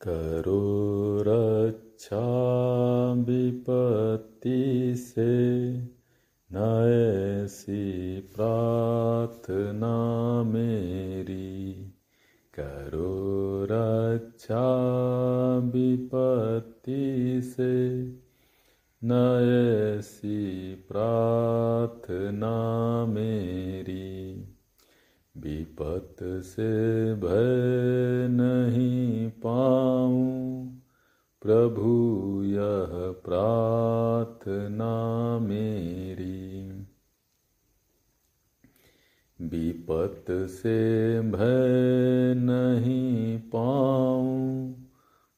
करो रक्षा विपत्ति से न ऐसी प्रार्थना मेरी। करो रक्षा विपत्ति से न ऐसी प्रार्थना मेरी। विपत से भय नहीं पाऊँ। प्रभु, यह प्रार्थना मेरी। विपत से भय नहीं पाऊँ।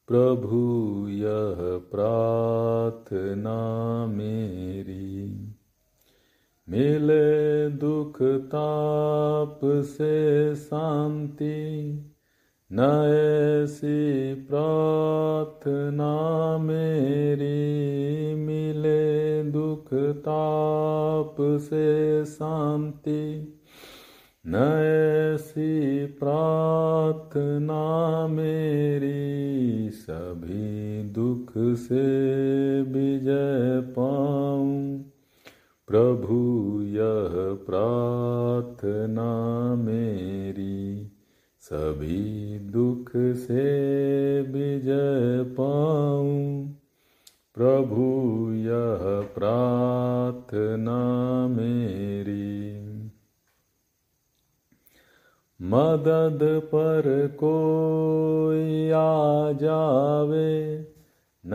प्रभु, यह प्रार्थना मेरी। मिले दुख ताप से शांति। न ऐसी प्रार्थना मेरी मिले दुख ताप से शांति। न ऐसी प्रार्थना मेरी सभी दुख से विजय पाऊँ। प्रभु, यह प्रार्थना मेरी सभी दुख से विजय पाऊँ। प्रभु यह प्रार्थना मेरी। मदद पर कोई आ जावे न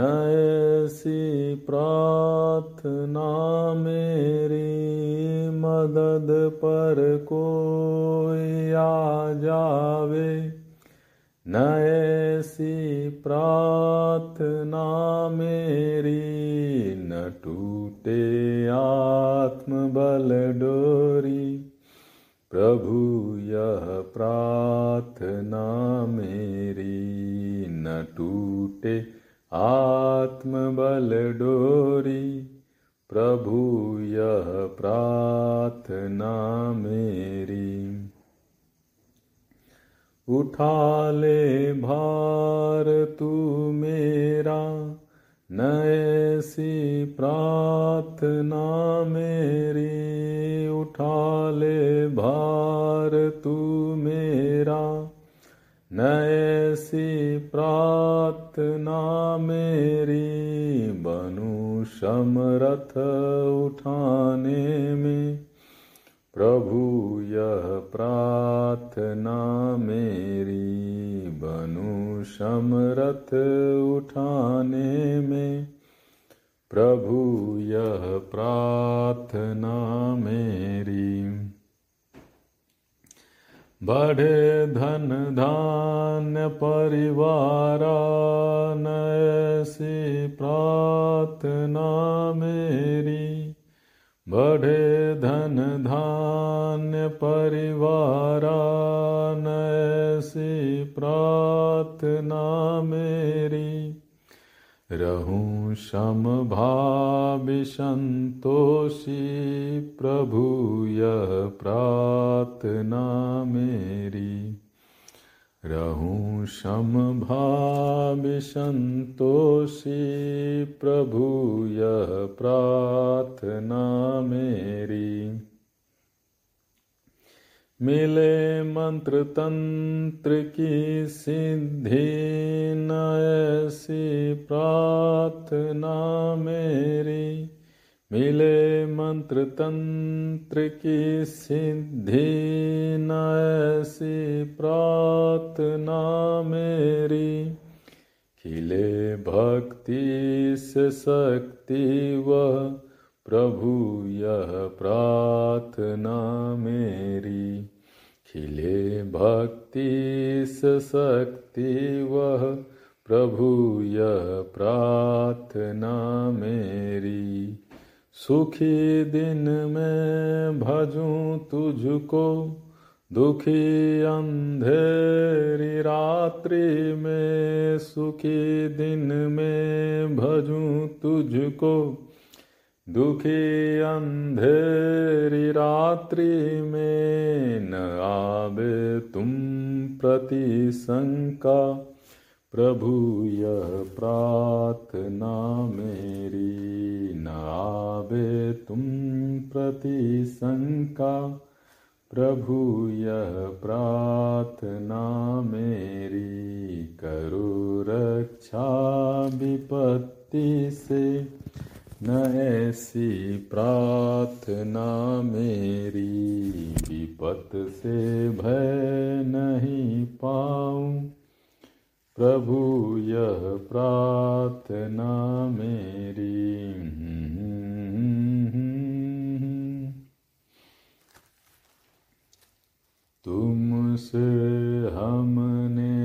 ऐसी प्रार्थना मेरी मदद पर कोई आ जावे। न ऐसी प्रार्थना मेरी न टूटे आत्मबल डोरी। प्रभु, यह प्रार्थना मेरी न टूटे आत्मबल डोरी प्रभु यह प्रार्थना मेरी। उठा ले भार तू मेरा न ऐसी प्रार्थना मेरी। उठा ले भार तू मेरा न ऐसी प्रार्थना मेरी बनु समरथ उठाने में। प्रभु, यह प्रार्थना मेरी बनु समरथ उठाने में। प्रभु, यह प्रार्थना मेरी बढ़े धन धान्य परिवार ऐसी प्रार्थना मेरी। बढ़े धन धान्य परिवार ऐसी प्रार्थना मेरी। रहूँ सम भावि संतोषी, प्रभु, यह प्रार्थना मेरी। रहूँ सम भावि संतोषी, प्रभु, यह प्रार्थना मेरी। मिले मंत्र तंत्र की सिद्धि न ऐसी प्रार्थना मेरी। मिले मंत्र तंत्र की सिद्धि न ऐसी प्रार्थना मेरी। खिले भक्ति से शक्ति वह प्रभु यह प्रार्थना मेरी। खिले भक्ति शक्ति वह प्रभु, यह प्रार्थना मेरी। सुखी दिन में भजूं तुझको, दुखी अंधेरी रात्रि में सुखी दिन में भजूं तुझको। दुखी अंधेरी रात्रि में न आवे तुम प्रति शंका। प्रभु, यह प्रार्थना मेरी न आवे तुम प्रति शंका। प्रभु, यह प्रार्थना मेरी करो रक्षा विपत्ति से। न ऐसी प्रार्थना मेरी विपत से भय नहीं पाऊँ। प्रभु, यह प्रार्थना मेरी। तुमसे हमने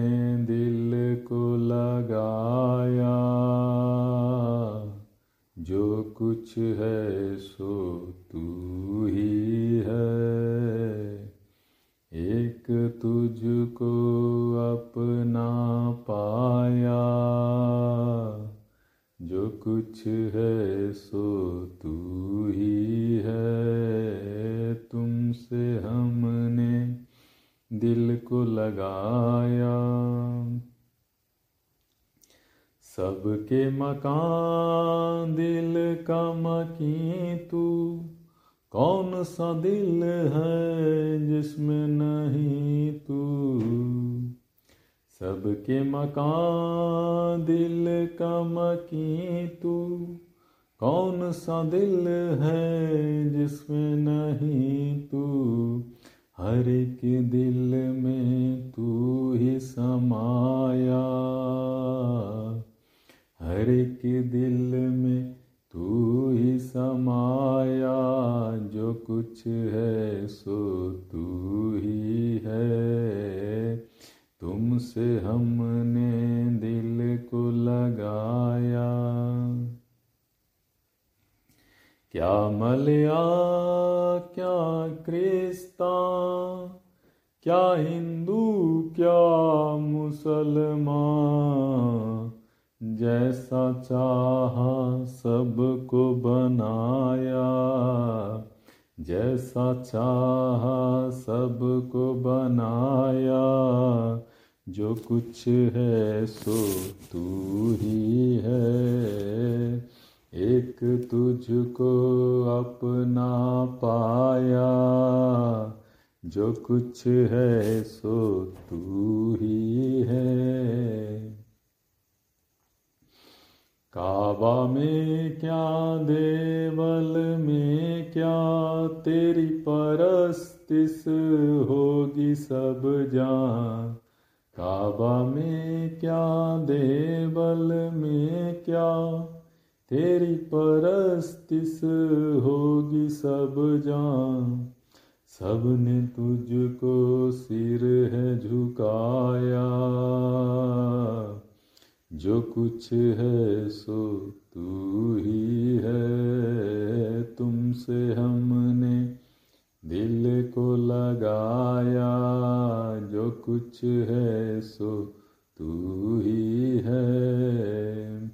दिल को लगाया कुछ है सो तू ही है। एक तुझको अपना पाया। जो कुछ है सो तू ही है। तुमसे हमने दिल को लगाया। सबके मकान दिल का मकी तू। कौन सा दिल है जिसमें नहीं तू? सबके मकान दिल का मकी तू। कौन सा दिल है जिसमें नहीं तू? हर एक दिल में तू ही समाया। हर एक दिल में तू ही समाया, जो कुछ है सो तू ही है। तुमसे हमने दिल को लगाया। क्या मलया, क्या क्रिस्ता, क्या हिंदू, क्या मुसलमान? जैसा चाहा सबको बनाया, जैसा चाहा सबको बनाया, जो कुछ है सो तू ही है। एक तुझको अपना पाया, जो कुछ है सो तू ही है। काबा में क्या, देवल में क्या, तेरी परस्तिस होगी सब जान। काबा में क्या, देवल में क्या, तेरी परस्तिस होगी सब जान। सबने तुझको सिर है झुकाया। जो कुछ है सो तू ही है। तुमसे हमने दिल को लगाया। जो कुछ है सो तू ही है।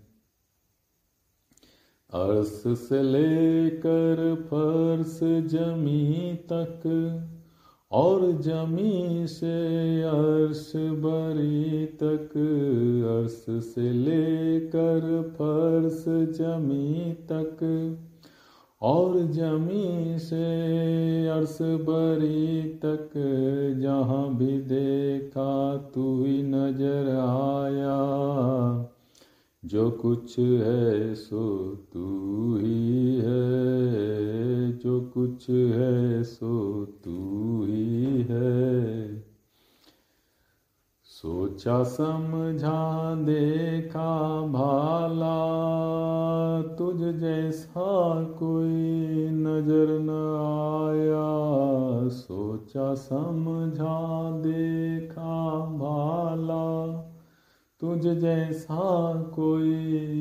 अर्श से लेकर फर्श जमी तक और जमी से अर्श बरी तक, अर्श से लेकर फर्श जमी तक। और जमी से अर्श बरी तक, जहाँ भी देखा तू ही नज़र आया। जो कुछ है सो तू ही है। जो कुछ है सो तू ही है। सोचा समझा, देखा भाला, तुझ जैसा कोई नज़र न आया। सोचा समझा, देखा भाला तुझ जैसा कोई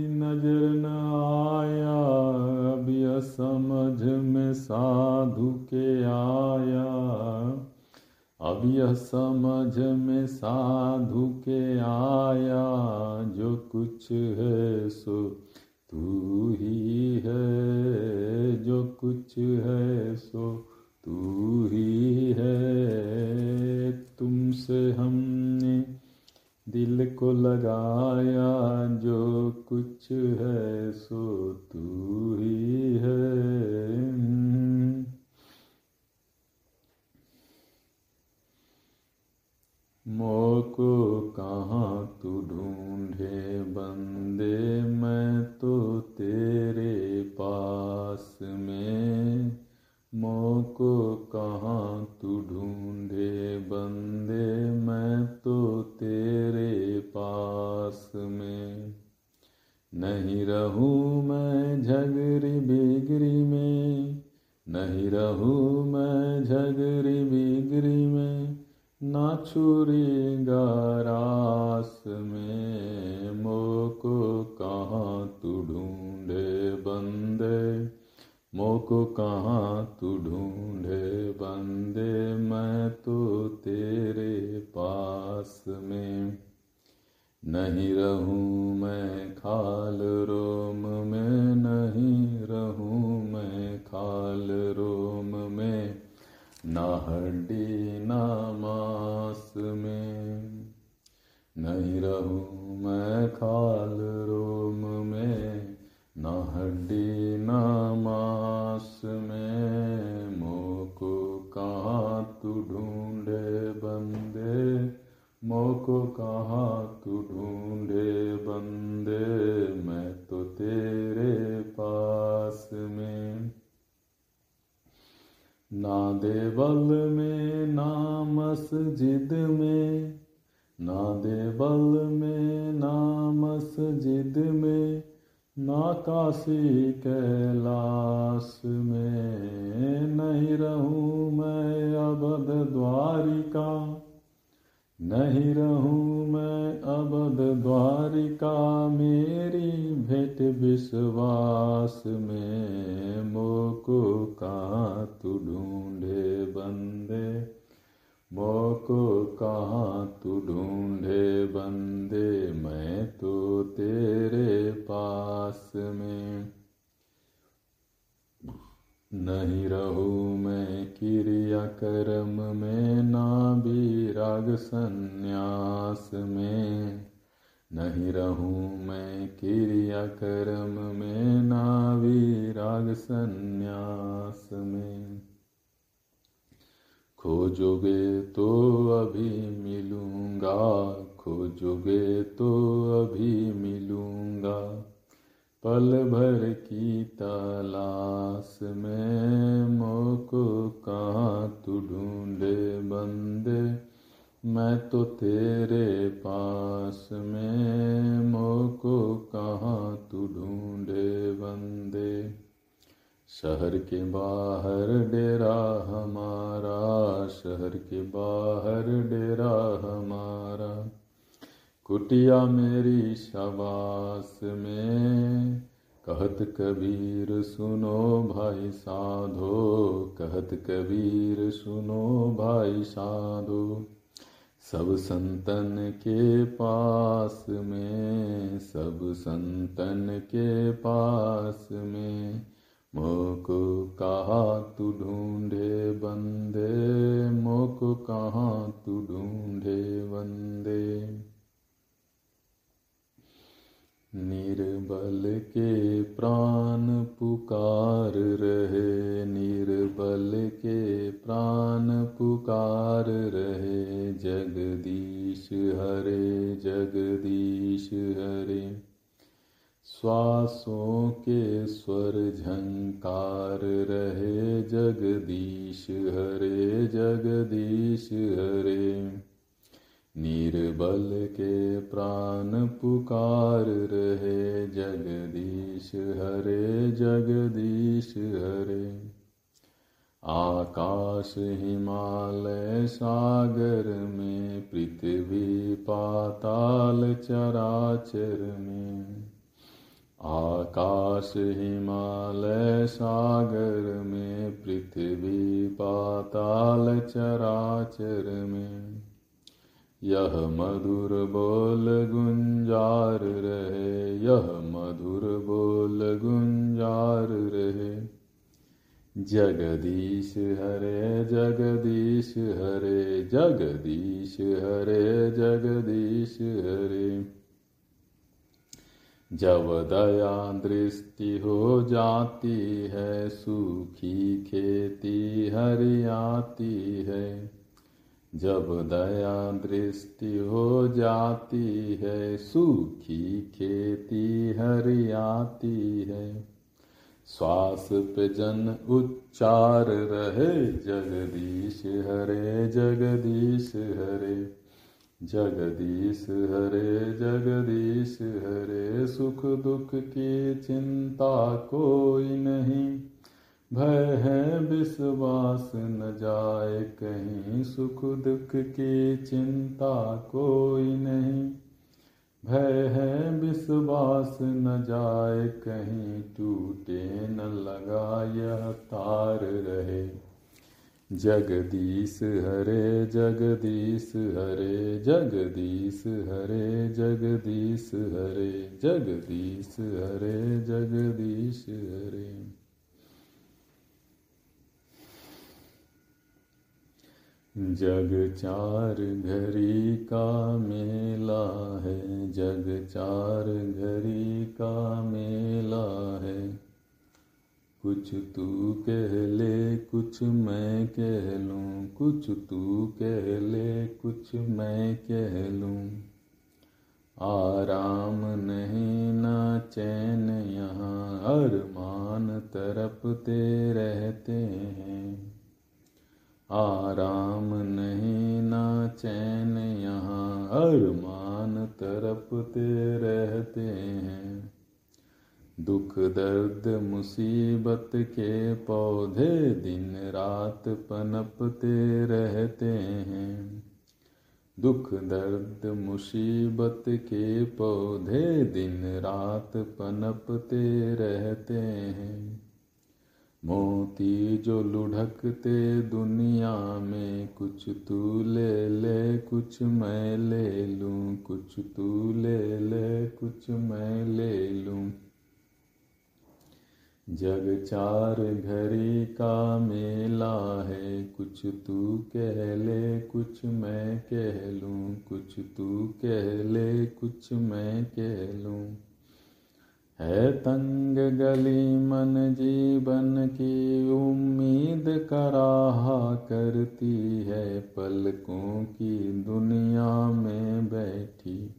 नज़र न आया, अब समझ में साधु के आया। अब यह समझ में साधु के आया, जो कुछ है सो तू ही है, जो कुछ है सो तू ही है। तुमसे हमने दिल को लगाया, जो कुछ है सो तू ही है। मोको कहाँ तू ढूंढे बंदे, मैं तो तेरे पास में मोको कहाँ तू ढूंढे? बंदे मैं तो तेरे पास में। नहीं रहूँ मैं झगरी बिगरी में। नहीं रहूँ मैं झगरी बिगरी में। ना छुरी गरास में। मोको कहाँ तू ढूंढे? बंदे मैं तो तेरे पास में नहीं रहूँ मैं खाल रोम में, नहीं रहूँ मैं खाल रोम में, ना हड्डी ना मांस में, नहीं रहूँ मैं खाल रोम में। ना हड्डी ना मांस में मोको कहाँ तू ढूंढे बंदे। मोको कहाँ तू ढूंढे बंदे, मैं तो तेरे पास में। ना देवल में, ना मस्जिद में, ना देवल में काशी कैलाश में नहीं रहूँ मैं अबद द्वारिका। नहीं रहूँ मैं अबद द्वारिका। मेरी भेंट विश्वास में मोको कहाँ तू ढूंढे बंदे। मोको कहाँ तू ढूंढे बंदे। नहीं रहूँ मैं क्रिया कर्म में, ना भी राग संन्यास में। नहीं रहूँ मैं क्रिया कर्म में, ना भी राग संन्यास में। खोजोगे तो अभी मिलूँगा, खोजोगे तो अभी मिलूँगा। पल भर की तलाश में मोको कहाँ तू ढूंढे बंदे। मैं तो तेरे पास में मोको कहाँ तू ढूंढे बंदे। शहर के बाहर डेरा हमारा, शहर के बाहर डेरा हमारा। कुटिया मेरी शबास में। कहत कबीर, सुनो भाई साधो। कहत कबीर, सुनो भाई साधो। सब संतन के पास में, सब संतन के पास में। मोको कहा तू ढूंढे बंदे, मोको कहाँ तू ढूंढे बंदे निर्बल के प्राण पुकार रहे, निर्बल के प्राण पुकार रहे। जगदीश हरे जगदीश हरे। श्वासों के स्वर झंकार रहे, जगदीश हरे जगदीश हरे। निर्बल के प्राण पुकार रहे जगदीश हरे जगदीश हरे। आकाश हिमालय सागर में, पृथ्वी पाताल चराचर में। आकाश हिमालय सागर में, पृथ्वी पाताल चराचर में। यह मधुर बोल गुंजार रहे, यह मधुर बोल गुंजार रहे। जगदीश हरे जगदीश हरे जगदीश हरे जगदीश हरे। जब दया दृष्टि हो जाती है, सूखी खेती हरियाती है। जब दया दृष्टि हो जाती है, सूखी खेती हरियाती है। श्वास पे जन उच्चार रहे, जगदीश हरे जगदीश हरे। जगदीश हरे जगदीश हरे, सुख दुख की चिंता कोई नहीं। भय है, विश्वास न जाए कहीं, सुख दुख की चिंता कोई नहीं। भय है, विश्वास न जाए कहीं, टूटे न लगा यह तार रहे। जगदीश हरे जगदीश हरे जगदीश हरे जगदीश हरे जगदीश हरे जगदीश हरे। जग चार घड़ी का मेला है, जग चार घड़ी का मेला है। कुछ तू कह ले, कुछ मैं कह लूँ, कुछ तू कह ले, कुछ मैं कह लूँ। आराम नहीं ना चैन यहाँ, अरमान तरपते रहते हैं। आराम नहीं ना चैन यहाँ अरमान तरपते रहते हैं। दुख दर्द मुसीबत के पौधे दिन रात पनपते रहते हैं। दुख दर्द मुसीबत के पौधे दिन रात पनपते रहते हैं। मोती जो लुढ़कते दुनिया में, कुछ तू ले ले, कुछ मैं ले लूँ, कुछ तू ले ले, कुछ मैं ले लूँ। जग चार घड़ी का मेला है, कुछ तू कह ले, कुछ मैं कह लूँ, कुछ तू कह ले, कुछ मैं कह लूँ। है तंग गली मन जीवन की उम्मीद कराहा करती है पलकों की दुनिया में बैठी।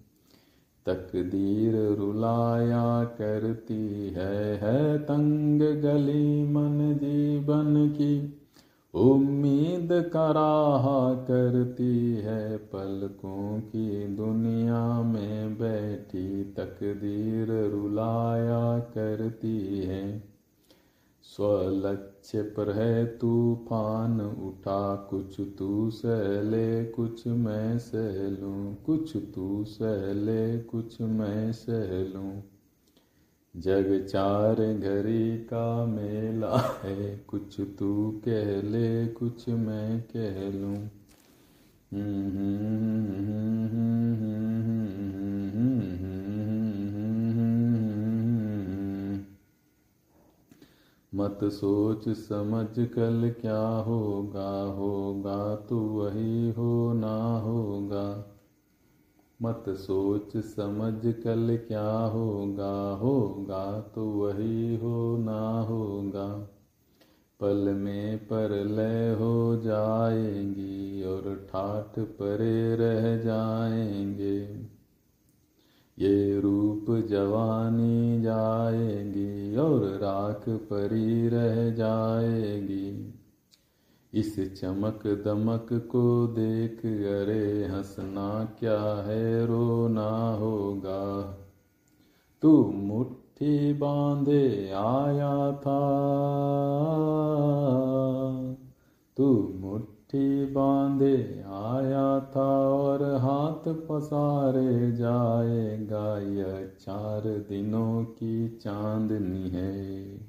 तकदीर रुलाया करती है है तंग गली मन जीवन की उम्मीद कराहा करती है पलकों की दुनिया में बैठी तकदीर रुलाया करती है। स्वलक्ष्य पर है तूफ़ान, उठा कुछ तू सहले, कुछ मैं सहलूँ, कुछ तू सहले, कुछ मैं सहलूँ। जग चार घड़ी का मेला है, कुछ तू कह ले, कुछ मैं कह लूँ। मत सोच समझ कल क्या होगा होगा तो वही हो ना होगा। मत सोच समझ कल क्या होगा होगा तो वही हो ना होगा। पल में पर लय हो जाएँगी और ठाठ परे रह जाएँगे। ये रूप जवानी जाएगी और राख परी रह जाएगी। इस चमक दमक को देख, अरे हंसना क्या है, रोना होगा। तू मुट्ठी बांधे आया था। तू मुट्ठी बांधे आया था और हाथ पसारे जाएगा, यह चार दिनों की चांदनी है।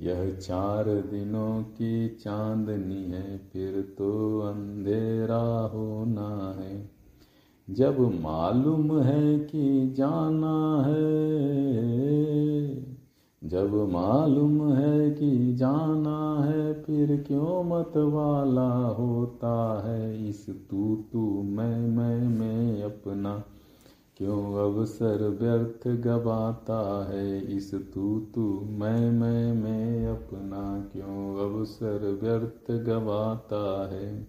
यह चार दिनों की चांदनी है, फिर तो अंधेरा होना है। जब मालूम है कि जाना है, जब मालूम है कि जाना है, फिर क्यों मत वाला होता है? इस तू तू मैं मैं मैं अपना क्यों अवसर व्यर्थ गवाता है इस तू तू मैं मैं मैं अपना? क्यों अवसर व्यर्थ गवाता है?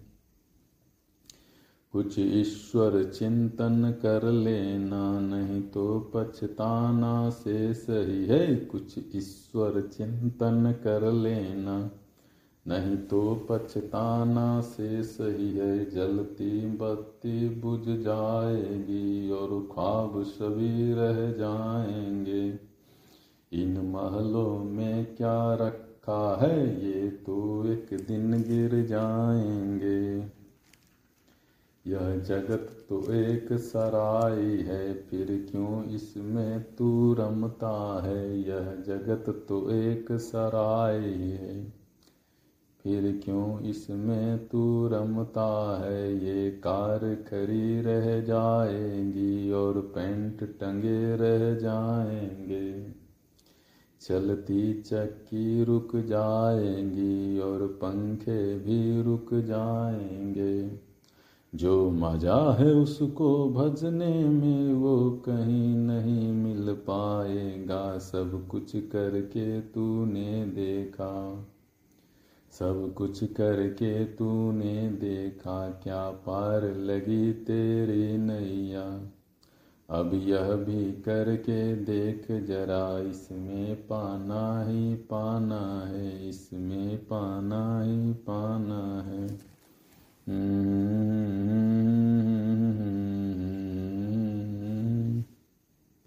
कुछ ईश्वर चिंतन कर लेना, नहीं तो पछताना से सही है। कुछ ईश्वर चिंतन कर लेना। नहीं तो पछताना से सही है, जलती बत्ती बुझ जाएगी और ख्वाब सभी रह जाएँगे। इन महलों में क्या रखा है, ये तो एक दिन गिर जाएँगे। यह जगत तो एक सराय है, फिर क्यों इसमें तू रमता है? यह जगत तो एक सराय है। फिर क्यों इसमें तू रमता है? ये कार खरी रह जाएँगी और पेंट टंगे रह जाएँगे। चलती चक्की रुक जाएँगी और पंखे भी रुक जाएँगे। जो मज़ा है उसको भजने में वो कहीं नहीं मिल पाएगा। सब कुछ करके तूने देखा। सब कुछ करके तूने देखा, क्या पार लगी तेरी नैया? अब यह भी करके देख, जरा इसमें पाना ही पाना है, इसमें पाना ही पाना है। हम्म।